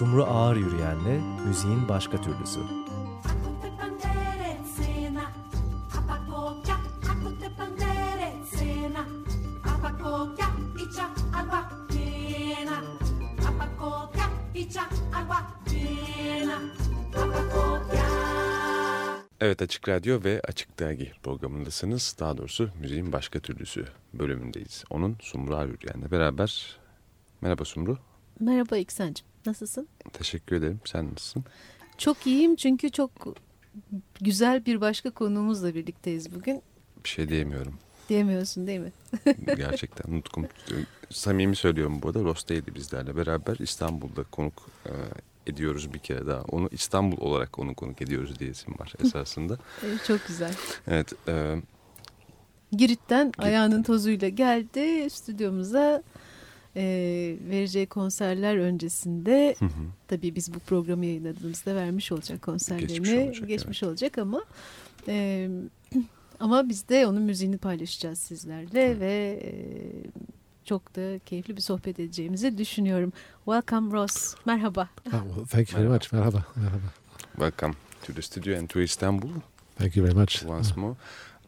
Sumru Ağır Yürüyen'le müziğin başka türlüsü. Evet Açık Radyo ve Açık Dergi programındasınız. Daha doğrusu müziğin başka türlüsü bölümündeyiz. Onun Sumru Arüryen'le beraber. Merhaba Sumru. Merhaba İksen'cim. Nasılsın? Teşekkür ederim. Sen nasılsın? Çok iyiyim çünkü çok güzel bir başka konuğumuzla birlikteyiz bugün. Bir şey diyemiyorum. Diyemiyorsun değil mi? Gerçekten nutkum. Samimi söylüyorum bu arada. Rosta'ydı bizlerle beraber. İstanbul'da konuk e, ediyoruz bir kere daha. Onu İstanbul olarak onu konuk ediyoruz diyesim var esasında. Çok güzel. Evet. E, Girit'ten Girit. ayağının tozuyla geldi stüdyomuza e, vereceği konserler öncesinde hı hı. tabii biz bu programı yayınladığımızda vermiş olacak konserlerini geçmiş olacak, geçmiş evet. olacak ama e, ama biz de onun müziğini paylaşacağız sizlerle hı. ve e, çok da keyifli bir sohbet edeceğimizi düşünüyorum. Welcome Ross. Merhaba. Well, thank you very much. Merhaba. Merhaba. Welcome to the studio and to Istanbul. Thank you very much. Once more.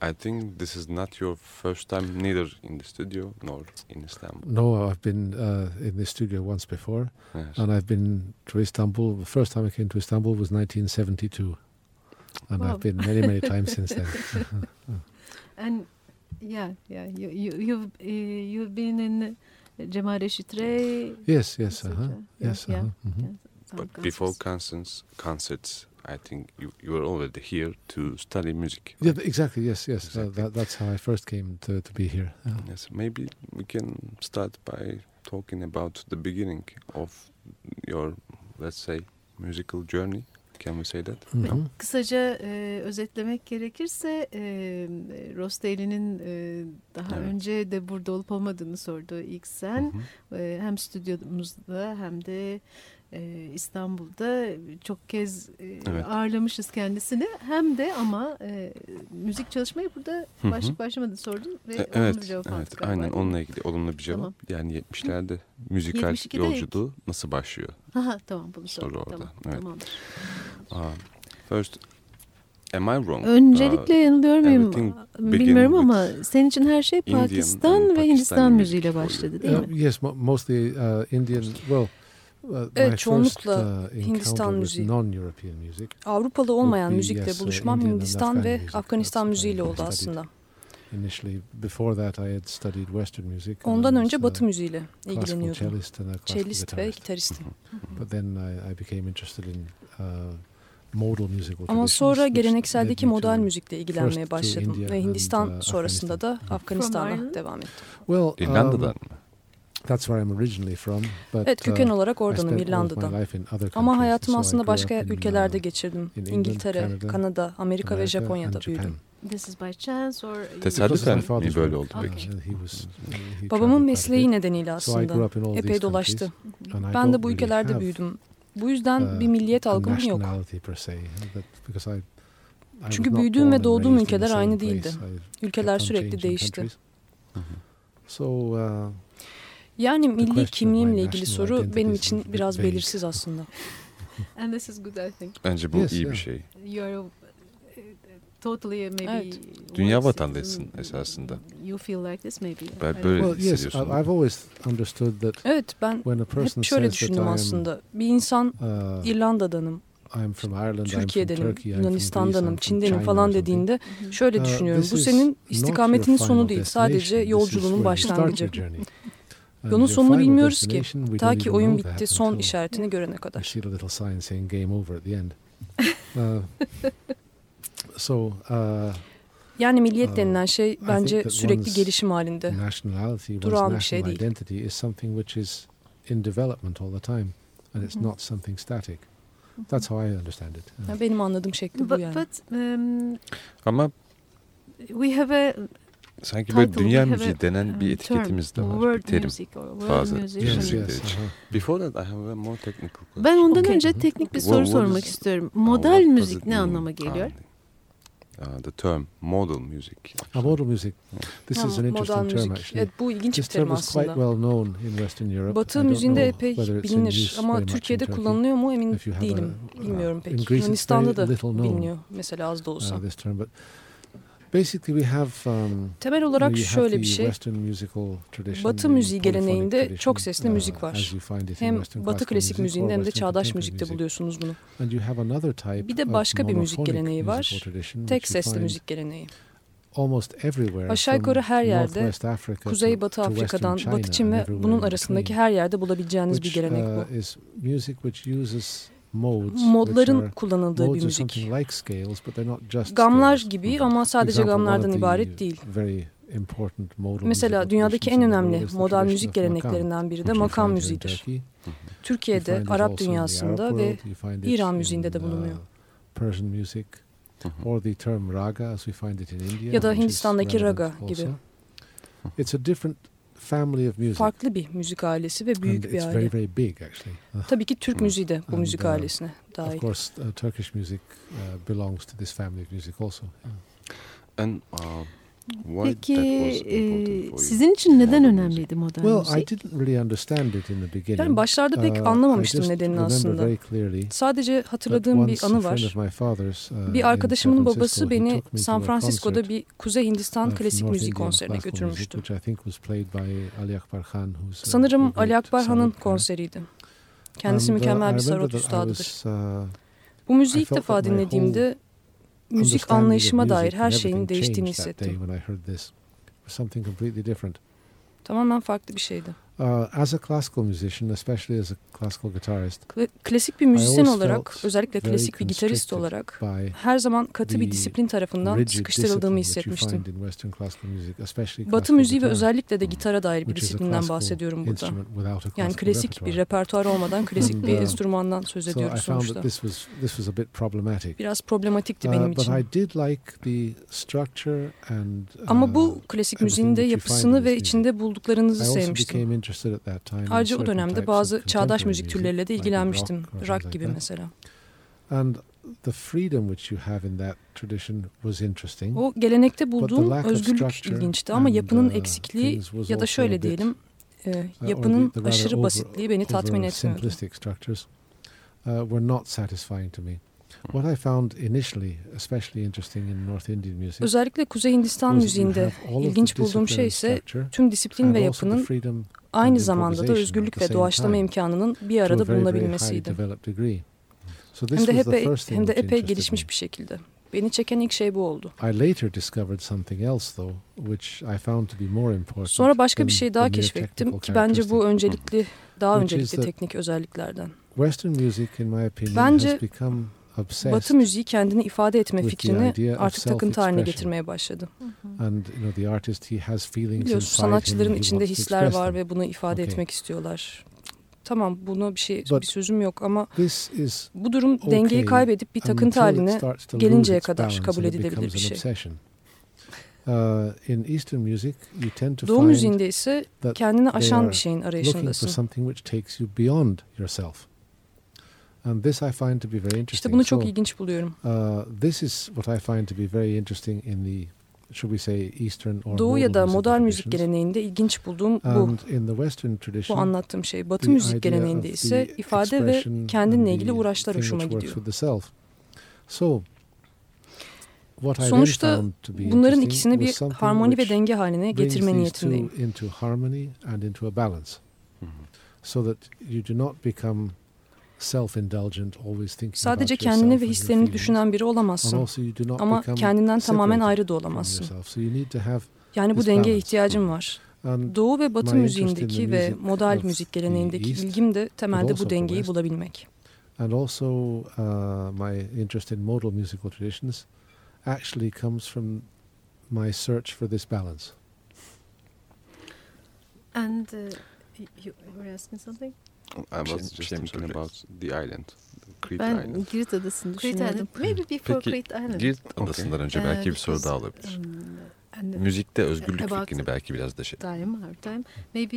I think this is not your first time neither in the studio nor in Istanbul. No, I've been uh, in the studio once before. Yes. And I've been to Istanbul. The first time I came to Istanbul was 1972. And wow. I've been many, many times since then. and yeah, yeah. You, you, you've uh, you've been in Cemal Reşit Yes, yes, uh -huh. yes. Yeah, uh -huh. mm -hmm. yeah. But concerts. before concerts, concerts, I think you you were already here to study music. Right? Yeah, exactly. Yes, yes. Exactly. Uh, that, that's how I first came to to be here. Yeah. Yes, maybe we can start by talking about the beginning of your, let's say, musical journey. Can we say that? Hı -hı. Kısaca e, özetlemek gerekirse e, Rostelli'nin e, daha evet. önce de burada olup olmadığını sordu ilk sen. Hı hı. E, hem stüdyomuzda hem de e, İstanbul'da çok kez e, evet. ağırlamışız kendisini. Hem de ama e, müzik çalışmayı burada başlık başlamadı sordun ve e, evet, bir cevap evet, aldık. Aynen onunla ilgili olumlu bir cevap. Tamam. Yani 70'lerde müzikal yolculuğu ilk. nasıl başlıyor? Aha, tamam bunu sordum. Soru orada. Tamam, evet. Tamamdır. Uh, first, am I wrong? Öncelikle uh, yanılıyor muyum bilmiyorum ama senin için her şey Pakistan ve Hindistan müziğiyle başladı değil mi? Uh, yes, mostly uh, Indian, well... Uh, evet çoğunlukla uh, Hindistan müziği. Avrupalı olmayan müzikle uh, buluşmam Hindistan ve Afganistan müziğiyle oldu aslında. Ondan önce Batı müziğiyle ilgileniyordum. Cellist ve gitaristim. Ama sonra gelenekseldeki modal müzikle ilgilenmeye başladım ve Hindistan sonrasında da Afganistan'a devam ettim. İrlanda'dan mı? That's where I'm originally from. But, evet köken uh, olarak oradanım İrlanda'dan. Ama hayatımı aslında başka ülkelerde uh, geçirdim. İngiltere, Kanada, Amerika ve Japonya'da büyüdüm. This is by chance or Tesadüfen mi böyle oldu peki? Babamın mesleği nedeniyle aslında epey dolaştı. Ben de bu ülkelerde büyüdüm. Bu yüzden bir milliyet algım yok. Çünkü büyüdüğüm ve doğduğum ülkeler aynı değildi. Ülkeler sürekli değişti. So, uh, yani milli kimliğimle ilgili soru benim için biraz belirsiz aslında. And this is good I think. Bence bu yes, iyi yeah. bir şey. You're uh, totally maybe evet. Dünya vatandaşısın esasında. You feel like this maybe. Ben böyle well, yes, I've always understood that Evet ben hep şöyle düşündüm aslında. Bir insan uh, İrlanda'danım. I'm from Ireland, Türkiye'denim, I'm from Yunanistan'danım, Çin'denim falan dediğinde şöyle uh, düşünüyorum. Bu senin istikametinin sonu değil, sadece yolculuğunun başlangıcı. Yolun sonunu bilmiyoruz ki. Ta ki oyun bitti son işaretini görene kadar. Uh, uh, yani milliyet uh, denilen şey bence sürekli gelişim halinde. Durağan bir şey değil. That's how I understand it. Benim anladığım şekli bu yani. But, um, Ama we have a Sanki böyle dünya müziği denen bir etiketimiz de var. Bir terim. Fazla. Yes, yes. Before that I have a more technical question. Ben ondan okay. önce teknik bir soru sormak istiyorum. Modal müzik ne anlama geliyor? uh, the term modal music. Ah, modal music. This ha, is an interesting term müzik. actually. Evet, bu ilginç This bir terim aslında. Quite well known in Western Europe. Batı müziğinde epey bilinir ama Türkiye'de kullanılıyor mu emin değilim. A, Bilmiyorum uh, pek. Yunanistan'da da biliniyor mesela az da olsa. Uh, this term, but Basically we have, um, Temel olarak şöyle bir şey. Batı müziği geleneğinde çok sesli uh, müzik var. Hem Batı klasik müziğinde hem de çağdaş müzikte buluyorsunuz bunu. Bir de başka bir müzik geleneği var. Tek sesli müzik geleneği. Aşağı yukarı her yerde, Kuzey Batı Afrika'dan Batı Çin ve bunun arasındaki her yerde bulabileceğiniz bir gelenek bu. Uh, modların kullanıldığı bir müzik. Gamlar gibi ama sadece gamlardan ibaret değil. Mesela dünyadaki en önemli modal müzik geleneklerinden biri de makam müziğidir. Türkiye'de, Arap dünyasında ve İran müziğinde de uh, bulunuyor. Ya da Hindistan'daki raga gibi. It's a different family of music. Farklı bir müzik ailesi ve büyük And bir aile. Very, very big actually. Tabii ki Türk müziği de bu And, müzik uh, ailesine dahil. Of course, uh, Turkish music uh, belongs to this family of music also. And uh, Peki e, sizin için neden önemliydi modern well, müzik? I didn't really understand it in the beginning. Yani başlarda pek uh, anlamamıştım nedenini aslında. Sadece hatırladığım bir anı var. Uh, bir arkadaşımın babası beni San Francisco'da bir Kuzey Hindistan klasik müzik konserine götürmüştü. Sanırım Ali Akbar Han'ın konseriydi. Kendisi mükemmel bir sarot üstadıdır. Bu müziği ilk defa dinlediğimde müzik anlayışıma dair her şeyin değiştiğini hissettim. Tamamen farklı bir şeydi. Uh, as a classical musician, especially as a classical guitarist, klasik bir müzisyen olarak, özellikle klasik bir gitarist olarak her zaman katı bir disiplin tarafından sıkıştırıldığımı hissetmiştim. Batı müziği ve özellikle de gitara dair bir disiplinden bahsediyorum burada. Yani klasik bir repertuar olmadan klasik bir uh, enstrümandan söz ediyoruz sonuçta. Biraz problematikti uh, benim için. Ama bu klasik müziğin de yapısını ve içinde bulduklarınızı sevmiştim. Ayrıca o dönemde bazı çağdaş müzik türleriyle de ilgilenmiştim. Rock gibi mesela. And the freedom which you have in that tradition was interesting. O gelenekte bulduğum özgürlük ilginçti ama yapının uh, eksikliği ya da şöyle diyelim e, uh, yapının aşırı basitliği beni tatmin etmiyordu. Uh, were not satisfying to me. What I found initially especially interesting in North Indian music. Özellikle Kuzey Hindistan müziğinde ilginç bulduğum şey ise tüm disiplin ve yapının aynı zamanda da özgürlük ve doğaçlama imkanının bir arada bulunabilmesiydi. Hem de epey, hem de epey gelişmiş bir şekilde. Beni çeken ilk şey bu oldu. Sonra başka bir şey daha keşfettim ki bence bu öncelikli, daha öncelikli teknik özelliklerden. Bence Batı müziği kendini ifade etme fikrini artık takıntı haline getirmeye başladı. Biliyorsun sanatçıların içinde hisler var ve bunu ifade etmek istiyorlar. Tamam buna bir şey bir sözüm yok ama bu durum dengeyi kaybedip bir takıntı haline gelinceye kadar kabul edilebilir bir şey. Uh, Doğu müziğinde ise kendini aşan bir şeyin arayışındasın. And this I find to be very interesting. İşte bunu çok so, ilginç buluyorum. Uh, this is what I find to be very interesting in the should we say Eastern or Doğu ya da modern müzik geleneğinde ilginç bulduğum bu. And in the Western tradition, bu anlattığım şey. Batı müzik geleneğinde ise ifade ve kendinle ilgili uğraşlar hoşuma gidiyor. So, Sonuçta bunların ikisini bir harmoni ve denge haline getirme niyetindeyim. So that you do not become Sadece kendini ve hislerini düşünen biri olamazsın. Ama kendinden tamamen ayrı da olamazsın. Yani bu dengeye ihtiyacım var. Doğu ve Batı müziğindeki ve modal müzik geleneğindeki ilgim de temelde bu dengeyi bulabilmek. And also uh, my interest in modal musical traditions actually comes from my search for this balance. And uh, you were asking something? I was just thinking about the island. Crete ben Island. Girit Adası'nı düşünüyordum. Maybe before Peki, Crete Island. Girit Adası'ndan önce okay. belki bir soru daha olabilir. Um, Müzikte özgürlük fikrini belki biraz da şey. Time, hard time. Maybe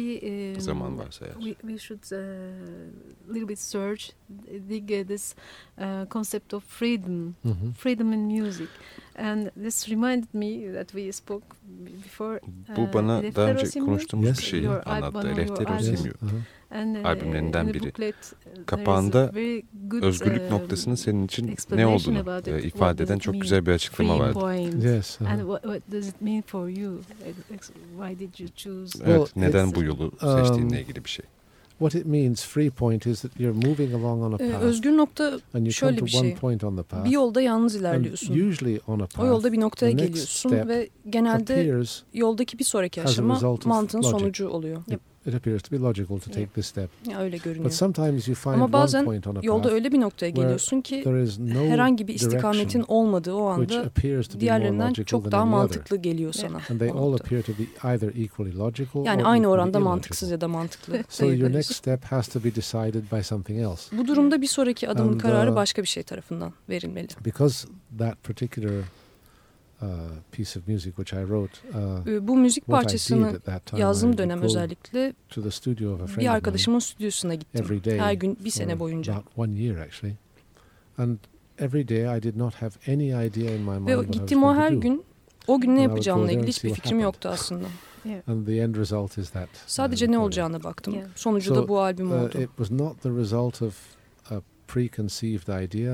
um, zaman varsa eğer. We, we should uh, little bit search dig uh, this uh, concept of freedom, mm -hmm. freedom in music. And this reminded me that we spoke before. Bu uh, bana daha önce konuştuğumuz yes. bir şeyi anlattı. Eleftheros albümlerinden biri. Uh, Kapağında özgürlük uh, noktasının senin için ne olduğunu e, ifade eden çok güzel bir açıklama vardı. Yes. And what, what does it mean for you? Why did you choose? Evet, neden bu yolu seçtiğinle um, ilgili bir şey. What it means, free point, is that you're moving along on a path. Özgür nokta şöyle bir şey. Bir yolda yalnız ilerliyorsun. Usually on a path, o yolda bir noktaya geliyorsun ve genelde yoldaki bir sonraki aşama mantığın sonucu oluyor. Yep. It appears to be logical to take this step. Ya öyle görünüyor. But sometimes you find Ama bazen one point on a yolda öyle bir noktaya geliyorsun ki no herhangi bir istikametin olmadığı o anda diğerlerinden çok daha mantıklı geliyor sana. And they all appear to be either equally logical yani aynı oranda mantıksız ya da mantıklı. so your next step has to be decided by something else. Bu durumda bir sonraki adımın And, kararı uh, başka bir şey tarafından verilmeli. Because that particular piece of music which I wrote. Uh, Bu müzik parçasını yazdığım dönem özellikle bir arkadaşımın stüdyosuna gittim. Her gün bir sene boyunca. One year actually. And every day I did not have any idea in my mind Ve gittim o her gün o gün ne yapacağımla ilgili hiçbir fikrim yoktu aslında. And the end result is that. Sadece ne olacağına baktım. Sonucu da bu albüm uh, oldu. It was not the result of.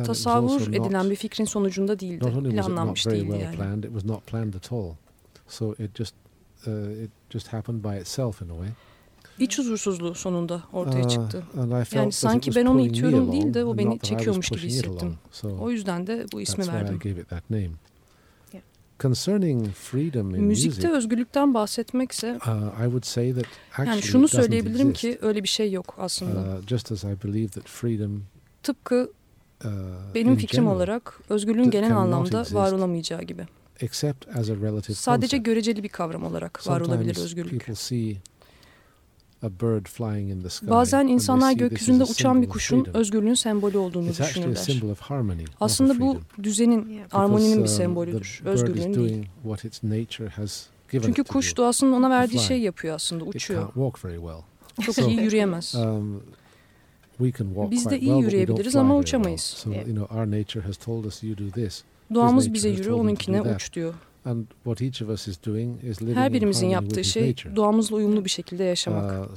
Tasavvur edilen bir fikrin sonucunda değildi. Planlanmış değildi well yani. Planned, it was not planned at all. So it just uh, it just happened by itself in a way. İç huzursuzluğu sonunda ortaya uh, çıktı. Uh, yani sanki ben onu itiyorum değil de o beni çekiyormuş gibi hissettim. So o yüzden de bu ismi verdim. Concerning freedom in Müzikte music, özgürlükten bahsetmekse uh, I would say that yani şunu söyleyebilirim ki öyle bir şey yok aslında. Uh, just as I believe that freedom Tıpkı uh, benim fikrim olarak özgürlüğün genel anlamda var olamayacağı gibi. Sadece göreceli bir kavram olarak var olabilir özgürlük. Bazen insanlar gökyüzünde uçan bir kuşun özgürlüğün sembolü olduğunu düşünürler. Aslında bu düzenin, armoninin bir um, sembolüdür, özgürlüğün değil. Çünkü kuş doğasının ona verdiği şey yapıyor aslında, uçuyor. Çok iyi yürüyemez. Biz de iyi yürüyebiliriz ama uçamayız. Doğamız bize yürü, onunkine uç diyor. Her birimizin yaptığı şey doğamızla uyumlu bir şekilde yaşamak. Uh,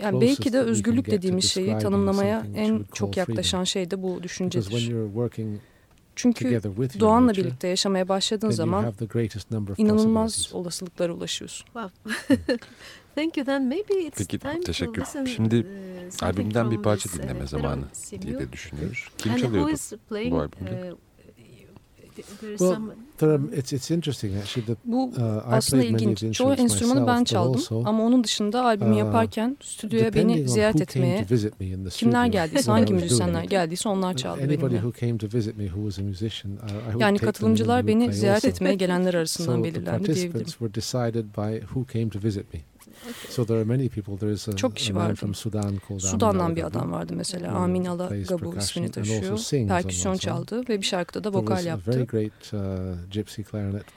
yani belki de özgürlük dediğimiz şeyi tanımlamaya en çok yaklaşan şey de bu düşüncedir. Çünkü doğanla birlikte yaşamaya başladığın zaman inanılmaz olasılıklara ulaşıyorsun. Thank you then maybe it's Peki, time teşekkür. To Şimdi uh, albümden bir parça dinleme uh, zamanı diye de düşünüyoruz. Kim çalıyordu bu albümde? Uh, well, there are, it's, it's interesting actually that, Bu uh, aslında ilginç. Çoğu enstrümanı ben çaldım ama onun dışında albümü yaparken stüdyoya beni ziyaret etmeye kimler geldiyse, hangi müzisyenler geldiyse onlar çaldı benimle. Yani katılımcılar beni ziyaret etmeye gelenler arasından belirlendi diyebilirim. So there are many people. There is a, Çok kişi vardı. From Sudan called Sudan'dan bir adam vardı mesela. Amin Ala Gabu ismini taşıyor. Perküsyon çaldı ve bir şarkıda da vokal yaptı. Uh,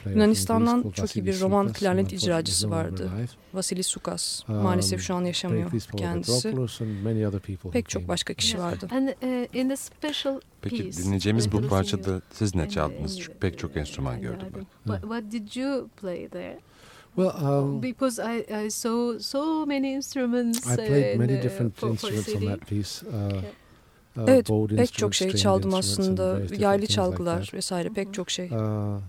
Yunanistan'dan çok iyi bir roman klarnet icracısı vardı. Vasilis Sukas. Um, Maalesef şu an yaşamıyor kendisi. Pek çok başka kişi vardı. Uh, Peki dinleyeceğimiz bu parçada siz ne çaldınız? Çünkü pek çok enstrüman gördüm ben. What did you play there? Well, um, because I, I saw so many instruments. I played many different for, instruments for on that piece. Uh, uh, evet, pek çok şey çaldım aslında. Yaylı çalgılar like vesaire pek çok şey. Uh,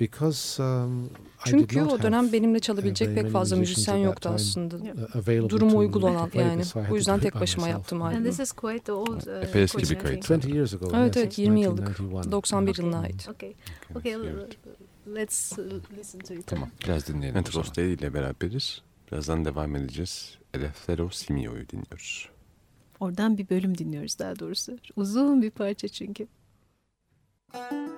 because, um, Çünkü o dönem benimle çalabilecek pek fazla müzisyen yoktu aslında. Uh, Durumu uygun olan yani. Bu yüzden tek başıma yaptım albümü. Epey eski bir kayıt. Evet evet 20 yıllık. 91 yılına ait. Okay. Okay. Let's uh, listen to it. Tamam biraz dinleyelim. Entros ile beraberiz. Birazdan devam edeceğiz. Elefthero Simio'yu dinliyoruz. Oradan bir bölüm dinliyoruz daha doğrusu. Uzun bir parça çünkü. Müzik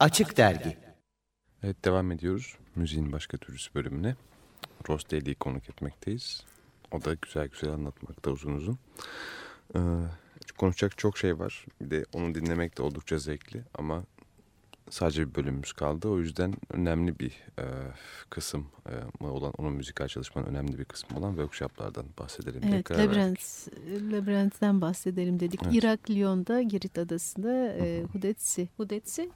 Açık Dergi Evet devam ediyoruz müziğin başka türlüsü bölümüne. Ross Daly'i konuk etmekteyiz. O da güzel güzel anlatmakta uzun uzun. Ee, konuşacak çok şey var. Bir de onu dinlemek de oldukça zevkli ama sadece bir bölümümüz kaldı. O yüzden önemli bir e, kısım e, olan, onun müzikal çalışmanın önemli bir kısmı olan workshoplardan bahsedelim. Evet, Tekrar Labirent, Labirent'ten bahsedelim dedik. Evet. Irak, Lyon'da, Girit Adası'nda e, Hudetsi. Hudetsi?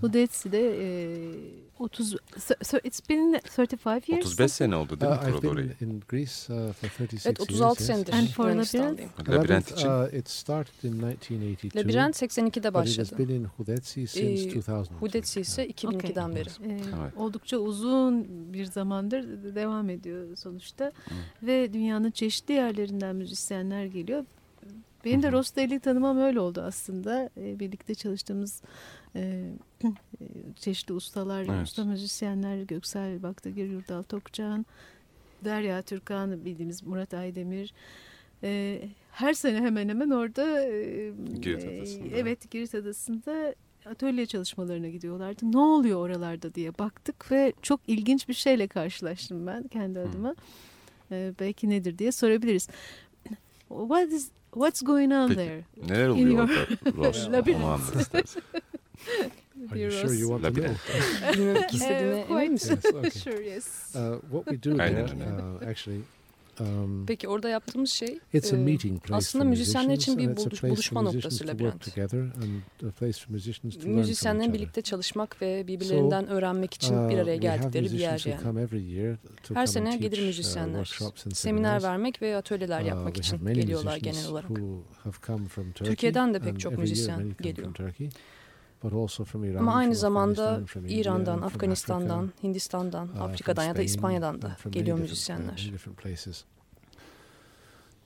Hudetsi'de e, 30, so it's been 35 years. 35 sene oldu değil mi uh, I've been in Greece uh, for 36 evet, 36 years. senedir. And for Labirent? Labirent için. Uh, it started in 1982. Labirent 82'de başladı. But it has been in Hudetsi since Hudetsi ise 2002'den okay. beri. Ee, evet. Oldukça uzun bir zamandır devam ediyor sonuçta. Hı. Ve dünyanın çeşitli yerlerinden müzisyenler geliyor. Benim de Ross Daly'i tanımam öyle oldu aslında. Ee, birlikte çalıştığımız e, çeşitli ustalar, evet. usta müzisyenler, Göksel Baktagir, Yurdal Tokcan, Derya Türkan, bildiğimiz Murat Aydemir. E, her sene hemen hemen orada e, Girit Adası'nda. evet Girit Adası'nda atölye çalışmalarına gidiyorlardı. Ne oluyor oralarda diye baktık ve çok ilginç bir şeyle karşılaştım ben kendi adıma. Ee, belki nedir diye sorabiliriz. What is what's going on Peki, there? Neler oluyor your... orada Ross? Onu anlat Are you sure you want to know? Misin? Yes, okay. sure, yes. Uh, what we do there, uh, actually, Um, Peki orada yaptığımız şey it's a meeting place aslında müzisyenler için bir buluş, buluşma noktası labirent. Müzisyenlerin birlikte çalışmak ve birbirlerinden öğrenmek için bir araya geldikleri bir yer yani. Her sene gelir müzisyenler. Seminer vermek ve atölyeler yapmak için geliyorlar genel olarak. Türkiye'den de pek çok müzisyen geliyor. Ama aynı zamanda İran'dan, Afganistan'dan, Hindistan'dan, Afrika'dan ya da İspanya'dan da geliyor müzisyenler.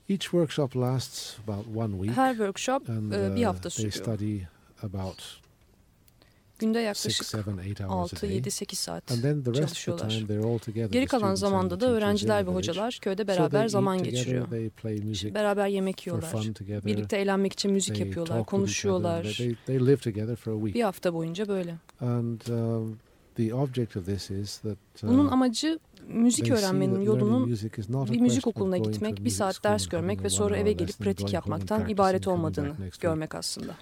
Each workshop lasts about one week. Her workshop bir hafta sürüyor. Günde yaklaşık 6-7-8 saat çalışıyorlar. Geri kalan zamanda da öğrenciler ve hocalar köyde beraber zaman geçiriyor. Beraber yemek yiyorlar. Birlikte eğlenmek için müzik yapıyorlar, konuşuyorlar. Bir hafta boyunca böyle. Bunun amacı müzik öğrenmenin yolunun bir müzik okuluna gitmek, bir saat ders görmek ve sonra eve gelip pratik yapmaktan ibaret olmadığını görmek aslında.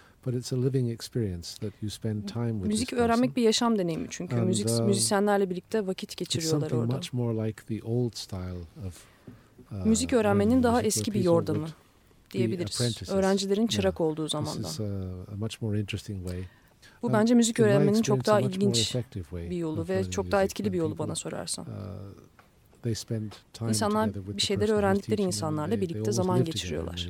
Müzik öğrenmek bir yaşam deneyimi çünkü müzik uh, müzisyenlerle birlikte vakit geçiriyorlar orada. Uh, müzik öğrenmenin daha eski bir yordamı diyebiliriz. Öğrencilerin çırak olduğu zamandan. Bu bence müzik öğrenmenin çok daha ilginç bir yolu ve çok daha etkili bir yolu bana sorarsan. Uh, İnsanlar bir şeyleri öğrendikleri insanlarla birlikte zaman geçiriyorlar.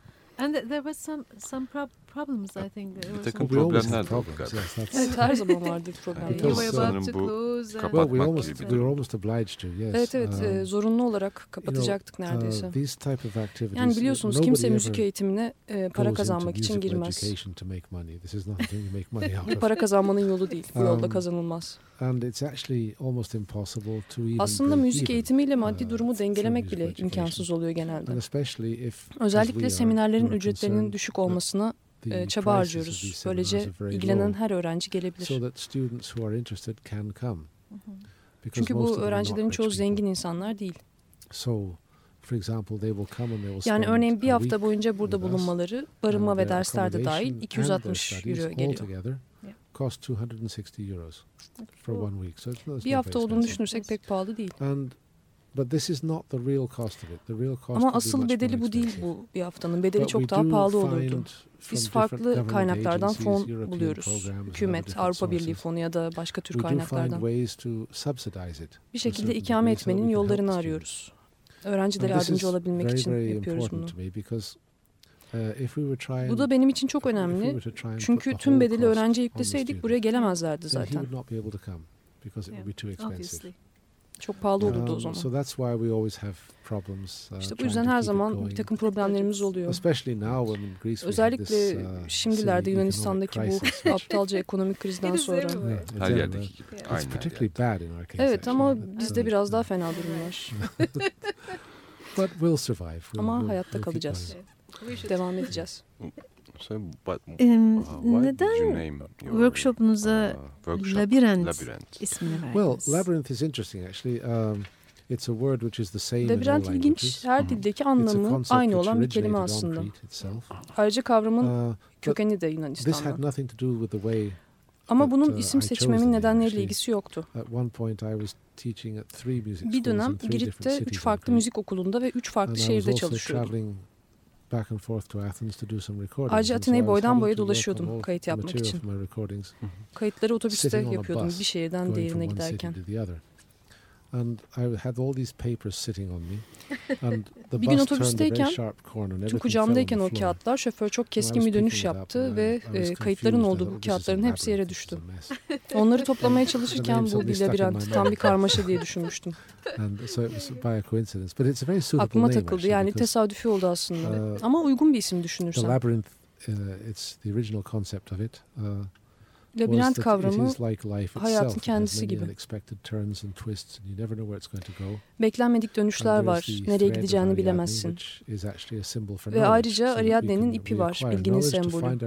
And there was some some prob problems I think. Bir takım problemler de oldu Evet her zaman vardı problemler. You were about to close. Well, we almost, we were almost obliged to, yes. Evet evet um, zorunlu olarak kapatacaktık you know, neredeyse. Uh, these type of activities, yani biliyorsunuz kimse müzik eğitimine e, para kazanmak için girmez. Bu para kazanmanın yolu değil. Bu yolda um, kazanılmaz. And it's actually almost impossible to even Aslında müzik eğitimiyle maddi uh, durumu dengelemek bile imkansız oluyor genelde. Özellikle seminerlerin ücretlerinin düşük olmasına e, çaba harcıyoruz. Böylece ilgilenen her öğrenci gelebilir. Çünkü bu öğrencilerin çoğu zengin insanlar değil. Yani örneğin bir hafta boyunca burada bulunmaları, barınma ve dersler de dahil 260 euro geliyor. Bir hafta olduğunu düşünürsek pek pahalı değil. Ama asıl bedeli bu değil bu bir haftanın. Bedeli çok daha pahalı olurdu. Biz farklı kaynaklardan fon buluyoruz. Hükümet, Avrupa Birliği fonu ya da başka tür kaynaklardan. Bir şekilde ikame etmenin yollarını arıyoruz. Öğrencilere yardımcı olabilmek için yapıyoruz bunu. Uh, bu da benim için çok önemli. Çünkü tüm bedeli öğrenciye yükleseydik buraya gelemezlerdi zaten. Çok pahalı olurdu o um, zaman. So that's why we always have problems. Uh, işte bu yüzden her zaman bir takım problemlerimiz oluyor. Özellikle uh, şimdilerde Yunanistan'daki bu aptalca ekonomik krizden sonra. Her yerdeki gibi. Aynen. Evet ama bizde biraz daha fena durum var. Ama hayatta kalacağız. Devam edeceğiz. So, but, uh, neden workshopunuza uh, labirent, labirent ismini verdiniz? Well, labyrinth is interesting actually. Um, It's a word which is the same Labirent ilginç, her dildeki anlamı aynı olan bir kelime aslında. Ayrıca kavramın uh, kökeni de Yunanistan'dan. Ama bunun uh, isim seçmemin nedenleriyle ilgisi yoktu. Bir dönem Girit'te üç farklı müzik okulunda ve üç farklı şehirde çalışıyordum. Ayrıca Atina'yı boydan boya dolaşıyordum kayıt yapmak için. Kayıtları otobüste yapıyordum bir şehirden diğerine giderken. And I had all these papers sitting on me. And bir gün otobüsteyken, tüm kucağımdayken o kağıtlar, şoför çok keskin bir dönüş yaptı ve e, kayıtların olduğu bu kağıtların hepsi yere düştü. Onları toplamaya çalışırken bu bir labirent, tam bir karmaşa diye düşünmüştüm. Aklıma takıldı, yani tesadüfi oldu aslında. Uh, Ama uygun bir isim düşünürsen. Labyrinth, uh, it's the original concept of it. Uh, Labirent kavramı hayatın kendisi gibi. Beklenmedik dönüşler var. Nereye gideceğini bilemezsin. Ve ayrıca Ariadne'nin ipi var. Bilginin sembolü.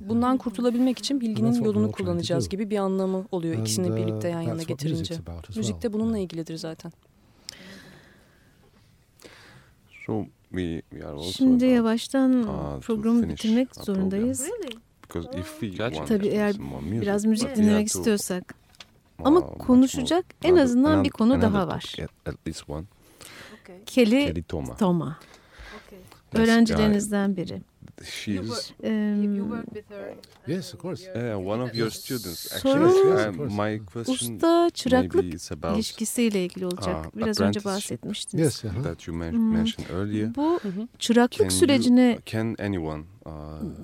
Bundan kurtulabilmek için bilginin yolunu kullanacağız gibi bir anlamı oluyor ikisini uh, birlikte yan yana getirince. Müzik de bununla ilgilidir zaten. Şimdi yavaştan programı bitirmek zorundayız. Tabii eğer biraz müzik dinlemek istiyorsak. Ama konuşacak en azından bir konu daha var. Kelly Toma. Öğrencilerinizden biri. She's um, yes, of course. Yeah, one of your students. Actually, soru uh, my question usta çıraklık ilişkisiyle ilgili olacak. Uh, Biraz önce bahsetmiştiniz. Yes, uh -huh. that you mentioned hmm. earlier. Bu çıraklık can sürecine you, can anyone uh,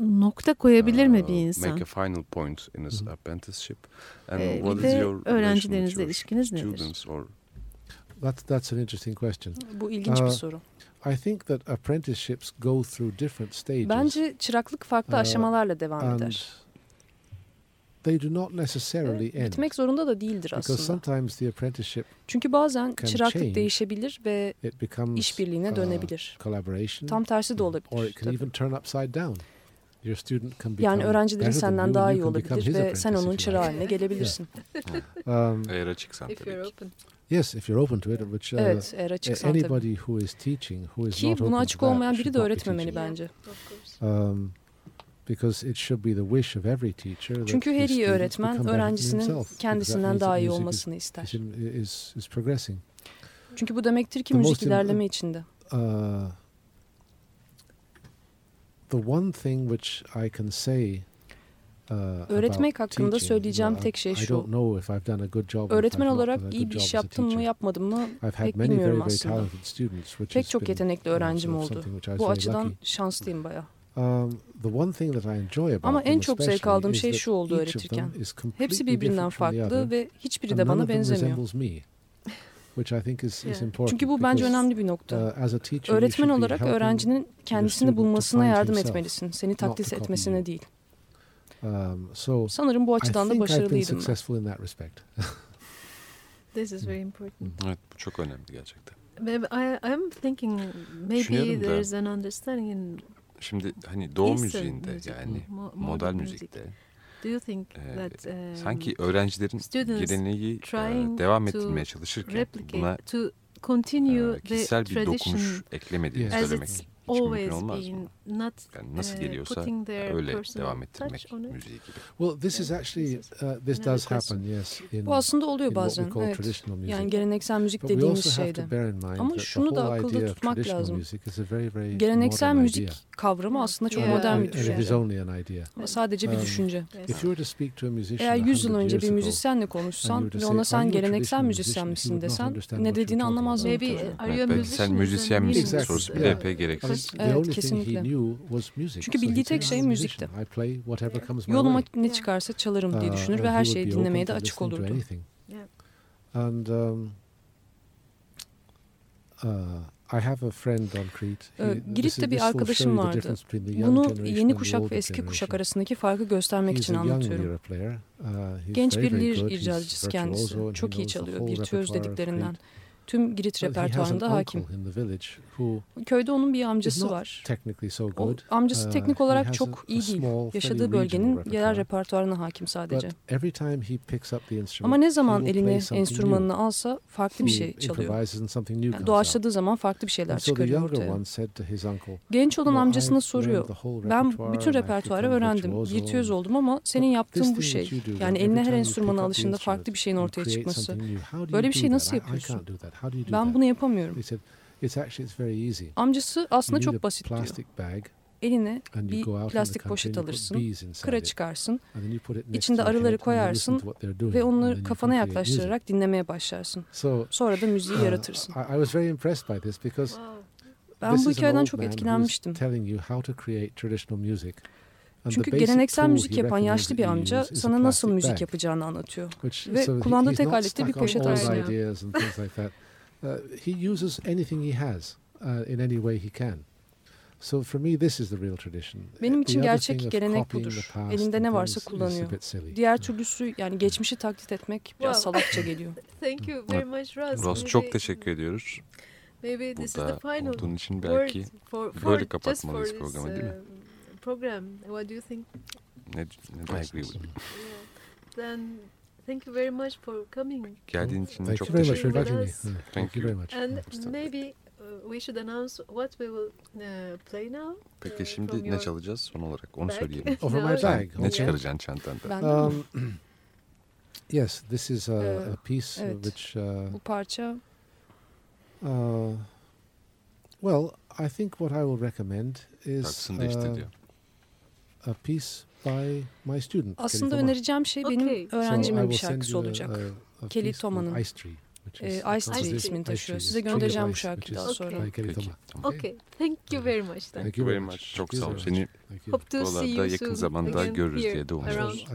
nokta koyabilir mi bir insan? Make a final point in his apprenticeship. And ee, what is your öğrencilerinizle ilişkiniz nedir? Or... That, that's an interesting question. Bu ilginç uh, bir soru. I think that apprenticeships go through different stages. Bence çıraklık farklı uh, aşamalarla devam eder. They do not necessarily end. Bitmek zorunda da değildir aslında. Because sometimes the apprenticeship Çünkü bazen çıraklık değişebilir ve işbirliğine uh, dönebilir. Collaboration, Tam tersi de olabilir. Or it can even turn upside down. Your student can become yani öğrencilerin senden daha iyi olabilir ve sen onun çırağı haline gelebilirsin. um, Eğer açıksan tabii ki. Yes, if you're open to it, which uh, evet, eğer açıksan anybody who is teaching, who is Ki not buna açık olmayan biri de öğretmemeli bence. Um, because it should be the wish of every teacher. Çünkü her iyi öğretmen öğrencisinin kendisinden daha iyi olmasını ister. Is, is progressing. Çünkü bu demektir ki müzik ilerleme içinde. Uh, the one thing which I can say Öğretmek hakkında söyleyeceğim tek şey şu. Öğretmen olarak iyi bir iş yaptım mı yapmadım mı pek bilmiyorum aslında. Pek çok yetenekli öğrencim oldu. Bu açıdan şanslıyım baya. Um, Ama en çok zevk aldığım şey şu oldu öğretirken. Hepsi birbirinden farklı ve hiçbiri de bana benzemiyor. Çünkü bu bence önemli bir nokta. Uh, Öğretmen olarak öğrencinin kendisini bulmasına yardım etmelisin. Seni taklit etmesine değil. Um, so Sanırım bu açıdan da başarılıydım ben. This is very important. Evet, bu çok önemli gerçekten. I, I'm thinking maybe there's an understanding in Şimdi hani doğu müziğinde müzik, yani mo modal müzikte Do you think e, that, um, sanki öğrencilerin geleneği e, devam ettirmeye çalışırken buna to continue e, kişisel bir dokunuş eklemediğini söylemek always been not yani nasıl geliyorsa öyle devam ettirmek müziği gibi. Well, this is actually uh, this does happen, yes. In, Bu aslında oluyor bazen. Evet. Yani geleneksel müzik dediğimiz şeyde. Ama şunu da akılda tutmak lazım. Geleneksel müzik kavramı aslında çok modern bir düşünce. Ama sadece bir um, düşünce. Eğer 100 yıl önce bir müzisyenle konuşsan ve ona sen geleneksel müzisyen misin desen ne dediğini anlamaz mı? Belki sen müzisyen misin sorusu bile epey gereksiz. Evet kesinlikle. Çünkü bildiği tek şey müzikti. Yoluma ne çıkarsa çalarım diye uh, düşünür ve her şeyi dinlemeye de açık olurdu. And um, uh, I have a friend on Crete. He, Girit'te bir arkadaşım vardı. Bunu yeni kuşak ve eski kuşak arasındaki farkı göstermek için anlatıyorum. Uh, Genç bir lir icracısı kendisi. Çok iyi çalıyor, virtüöz dediklerinden tüm Girit repertuarında hakim. Köyde onun bir amcası var. O, amcası uh, teknik olarak çok iyi değil. Yaşadığı bölgenin yerel repertuarına hakim sadece. Ama ne zaman eline enstrümanını alsa farklı bir şey çalıyor. Yani doğaçladığı zaman farklı bir şeyler çıkarıyor ortaya. Genç olan amcasına soruyor. Ben bütün repertuarı öğrendim. Virtüöz oldum ama senin yaptığın bu şey. Yani eline her enstrümanı alışında farklı bir şeyin ortaya çıkması. Böyle bir şey nasıl yapıyorsun? Ben bunu yapamıyorum. Amcası aslında çok basit diyor. Eline bir plastik poşet alırsın, kıra çıkarsın, içinde arıları koyarsın ve onları kafana yaklaştırarak dinlemeye başlarsın. Sonra da müziği uh, yaratırsın. Ben bu hikayeden çok etkilenmiştim. Çünkü geleneksel müzik yapan yaşlı bir amca sana nasıl müzik yapacağını anlatıyor. Ve kullandığı tek alette bir poşet aslında. Uh, he uses anything he has uh, in any way he can. So for me this is the real tradition. Benim için gerçek gelenek budur. Elinde ne varsa kullanıyor. Diğer türlüsü yani geçmişi taklit etmek biraz salakça geliyor. Thank you very much Ross. Ross çok teşekkür ediyoruz. Maybe this Burada is the final olduğun için belki for, for, böyle kapatmalıyız programı değil mi? Uh, program. What do you think? Ne, ne I agree with you. Then Thank you very much for coming. Geldiğin için Thank çok teşekkür ederim. Thank you very much. And maybe uh, we should announce what we will uh, play now. Peki uh, şimdi ne çalacağız son olarak onu söyleyelim. Over my bag. Ne çıkaracaksın çantandan? Um, yes, this is a, a piece evet. which. Uh, Bu parça. Uh, well, I think what I will recommend is uh, a piece by my student. Aslında önereceğim şey benim okay. öğrencimin so bir şarkısı olacak. A, a Kelly Toma'nın. Ice Tree. E, Ice Tree ismini taşıyor. Size göndereceğim bu şarkıyı daha sonra. Peki. Okay. Thank you very much. Thank you very much. Çok sağ ol. Seni buralarda yakın zamanda görürüz diye de umuyoruz.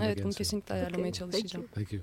Evet bunu kesinlikle ayarlamaya çalışacağım. Thank you.